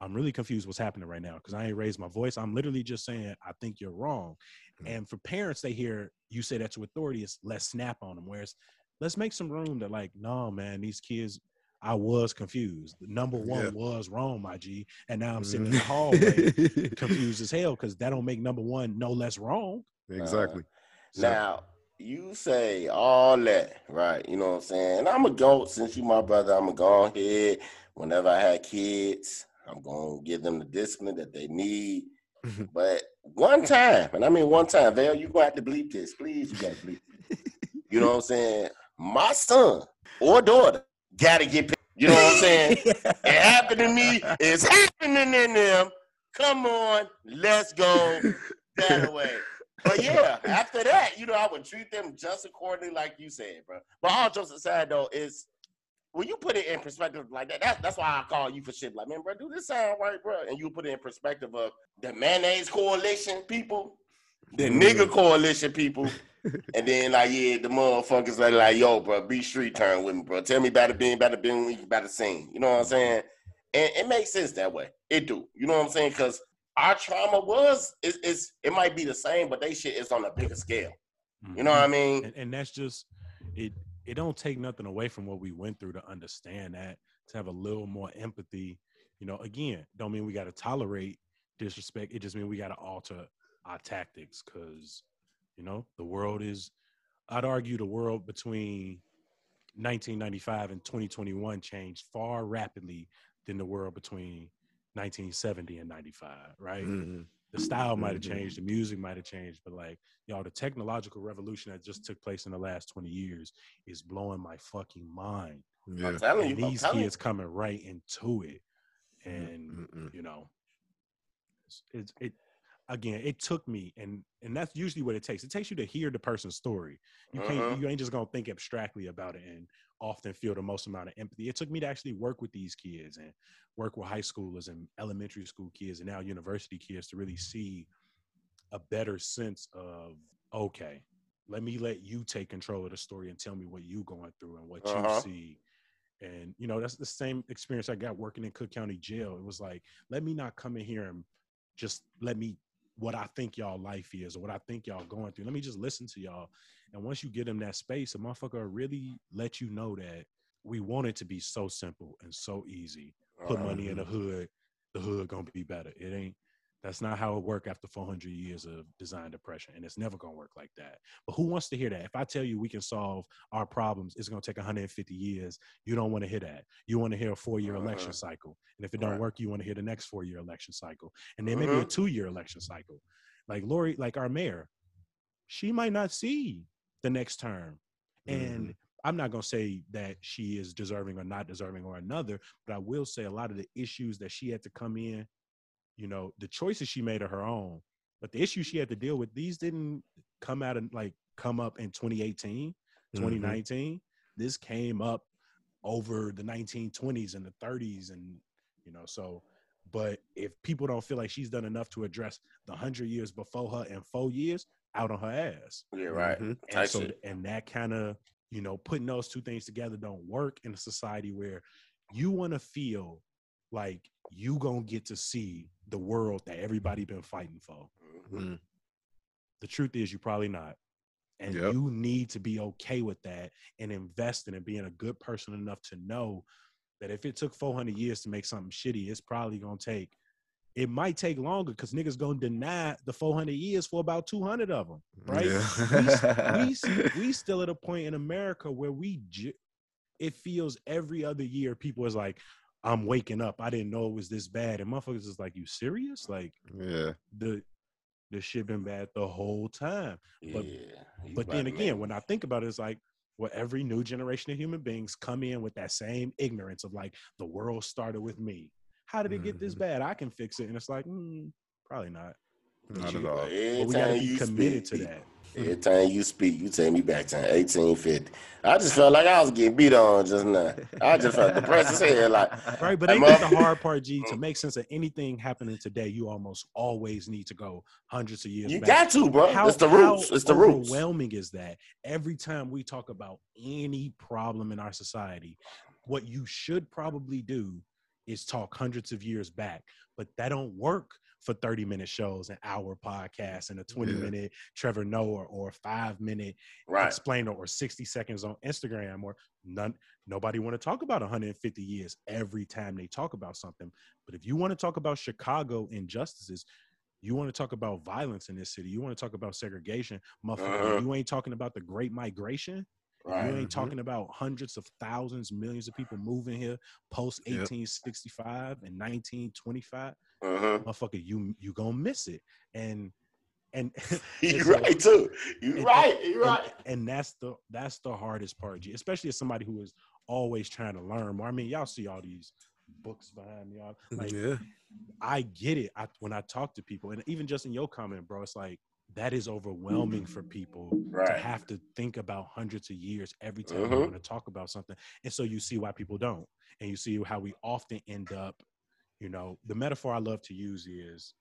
I'm really confused what's happening right now because I ain't raised my voice. I'm literally just saying I think you're wrong. Mhm. And for parents, they hear you say that to authority is let's snap on them. Whereas let's make some room that like, no, man, these kids, I was confused. Number one Yeah. was wrong, my G. And now I'm Mm-hmm. sitting in the hallway confused as hell because that don't make number one no less wrong. exactly. So- Now, you say all that, right? You know what I'm saying? And I'm a to go, since you my brother, I'm a go ahead. Whenever I had kids, I'm going to give them the discipline that they need. Mhm. but one time, and I mean one time, Val, you going to have to bleep this. Please, you got to bleep it. You know what I'm saying? My son, or daughter gotta get paid. You know what I'm saying? it happened to me. It's happening in them. Come on, let's go that way. But yeah, after that, you know, I would treat them just accordingly, like you said, bro. But all jokes aside, though, is when you put it in perspective like that, that, that's why I call you for shit. Like, man, bro, do this sound right, bro? And you put it in perspective of the mayonnaise coalition people, the nigga coalition people, and then like, yeah, the motherfuckers that like, yo, bro, be street turn with me, bro. Tell me about it being, about it being, about the sing. You know what I'm saying? And it makes sense that way. It do. You know what I'm saying? Because our trauma was, is, is it might be the same, but they shit is on a bigger scale. You know what mm-hmm. I mean? and, and that's just it it don't take nothing away from what we went through to understand that to have a little more empathy you know again don't mean we got to tolerate disrespect it just means we got to alter our tactics because you know the world is i'd argue the world between 1995 and 2021 changed far rapidly than the world between 1970 and 95 right Mhm. the style might have Mhm. changed, the music might have changed, but like y'all, the technological revolution that just took place in the last 20 years is blowing my fucking mind. I'm Yeah. telling And you, I'm these telling you. kids coming right into it. And Mm-mm. you know, it's, it's it again, it took me and and that's usually what it takes. It takes you to hear the person's story. You can't Uh-huh. you ain't just gonna think abstractly about it and often feel the most amount of empathy. It took me to actually work with these kids and work with high schoolers and elementary school kids and now university kids to really see a better sense of okay, let me let you take control of the story and tell me what you going through and what Uh-huh. you see. And you know, that's the same experience I got working in Cook County Jail. It was like, let me not come in here and just let me what I think y'all life is or what I think y'all going through. Let me just listen to y'all. And once you get them that space, a motherfucker really let you know that we want it to be so simple and so easy. Put Uh-huh. money in the hood, the hood gonna be better. It ain't. That's not how it work after 400 years of design depression, and it's never gonna work like that. But who wants to hear that? If I tell you we can solve our problems, it's gonna take 150 years. You don't want to hear that. You want to hear a four-year election Uh-huh. cycle, and if it don't Right. work, you want to hear the next four-year election cycle, and then maybe a Mhm. two-year election cycle. Like Lori, like our mayor, she might not see the next term, and Mhm. I'm not gonna say that she is deserving or not deserving or another, but I will say a lot of the issues that she had to come in, you know, the choices she made are her own, but the issues she had to deal with, these didn't come out and like come up in 2018, Mhm. 2019. This came up over the 1920s and the 30s, and you know, so. But if people don't feel like she's done enough to address the hundred years before her and four years, out on her ass Yeah, right. Mhm. and Type so shit. and that kind of you know putting those two things together don't work in a society where you want to feel like you gonna get to see the world that everybody been fighting for Mhm. Mhm. the truth is you probably not and Yep. you need to be okay with that and invest in it being a good person enough to know that if it took 400 years to make something shitty it's probably gonna take it might take longer because niggas gonna deny the 400 years for about 200 of them right Yeah. we s- we still at a point in America where we j- it feels every other year people is like I'm waking up I didn't know it was this bad and motherfuckers is like you serious like yeah. the the shit been bad the whole time But- yeah. but then again when I think about it it's like well every new generation of human beings come in with that same ignorance of like the world started with me how did it get this Mhm. bad I can fix it and it's like mm, probably not Not you- at all. But we got to be committed speak, to that Every time you speak, you take me back to 1850. I just felt like I was getting beat on just now. I just felt depressed as hell. Like, Right, but ain't that the hard part, G? To make sense of anything happening today, you almost always need to go hundreds of years you back. got to, bro. How- it's the roots. It's the roots. overwhelming is that? Every time we talk about any problem in our society, what you should probably do is talk hundreds of years back, but that don't work for 30 minute shows, an hour podcast, and a 20 Yeah. minute Trevor Noah or five minute Right. explainer or 60 seconds on Instagram or none nobody want to talk about 150 years every time they talk about something. But if you want to talk about Chicago injustices, you want to talk about violence in this city, you want to talk about segregation, motherfucker, Uh-huh. you ain't talking about the great migration. Right. You ain't Mhm. talking about hundreds of thousands, millions of people moving here post Yep. 1865 and 1925 Uh-huh. motherfucker, you you gonna miss it. And and you're right too. You and- right. You and- right. And, that's the that's the hardest part, G, especially as somebody who is always trying to learn more. I mean, y'all see all these books behind me. all- Like, yeah. I get it. I, when I talk to people, and even just in your comment, bro, it's like that is overwhelming for people to have to think about hundreds of years every time Mhm. they want to talk about something. And so you see why people don't, and you see how we often end up. You know, the metaphor I love to use is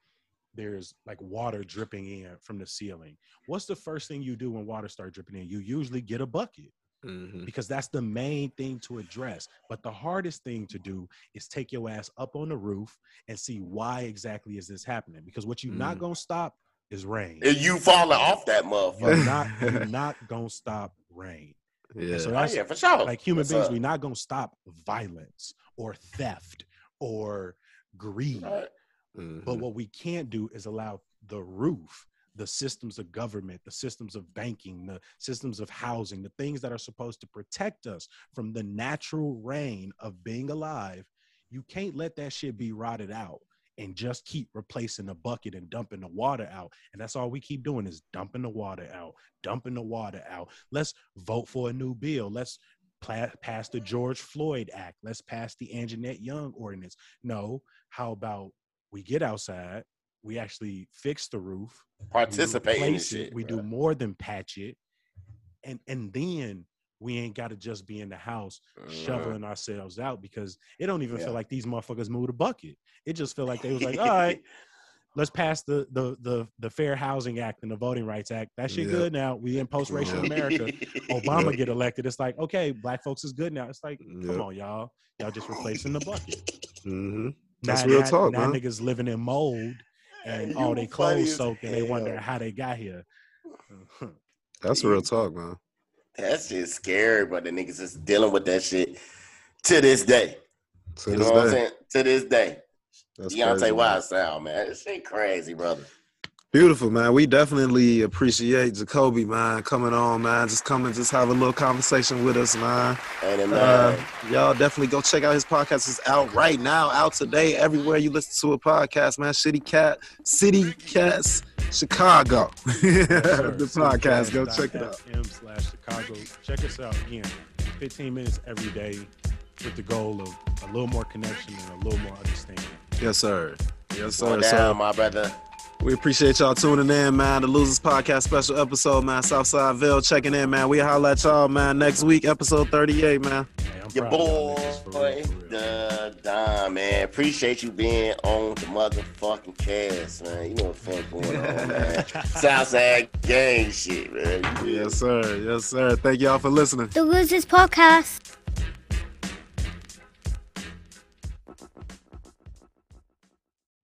there's like water dripping in from the ceiling. What's the first thing you do when water starts dripping in? You usually get a bucket Mhm. because that's the main thing to address. But the hardest thing to do is take your ass up on the roof and see why exactly is this happening. Because what you're not Mm. gonna stop is rain. And you falling off that You're motherfucker. not you're not gonna stop rain. Yeah. so Oh, yeah, for sure. like human What's beings, up? we're not gonna stop violence or theft or greed. Right. Mhm. But what we can't do is allow the roof, the systems of government, the systems of banking, the systems of housing, the things that are supposed to protect us from the natural rain of being alive. You can't let that shit be rotted out and just keep replacing the bucket and dumping the water out. And that's all we keep doing is dumping the water out, dumping the water out. Let's vote for a new bill. Let's pass the George Floyd Act. Let's pass the Anjanette Young ordinance. No, how about we get outside, we actually fix the roof, we Participate in replace this it, shit. we do more than patch it, and and then we ain't got to just be in the house Mhm. shoveling ourselves out because it don't even Yeah. feel like these motherfuckers moved a bucket. It just feel like they was like, all right, let's pass the the the the Fair Housing Act and the Voting Rights Act. That shit Yeah. good now. We in post racial Mhm. America. Obama Yeah. get elected. It's like, okay, black folks is good now. It's like, come on, y'all. Y'all just replacing the bucket. hmm Now, That's real now- talk, now man. niggas living in mold and You all their clothes soaked and they wonder how they got here. That's real talk, man. That shit's scary, but the niggas is dealing with that shit to this day. To you this know what I'm saying? To this day. that's Deontay. Wild sound, man. This shit crazy, brother. Beautiful, man. We definitely appreciate Jacoby, man, coming on, man. Just coming, just have a little conversation with us, man. And Uh, man, y'all definitely go check out his podcast. It's out right now, out today, everywhere you listen to a podcast, man. City Cat, City Cats, Chicago. the podcast. Go check it out. M slash Chicago. Check us out again. 15 minutes every day with the goal of a little more connection and a little more understanding. Yes, sir. Yes, go sir. down, So my brother. We appreciate y'all tuning in, man. The Losers Podcast special episode, man. Southsideville checking in, man. We holla at y'all, man. Next week, episode 38, man. Hey, Your proud y'all niggas, for real, boy, the Don, man. Appreciate you being on the motherfucking cast, man. You know what the fuck going on, man. Southside gang shit, man. Yes, sir. Yes, sir. Thank y'all for listening. The Losers Podcast.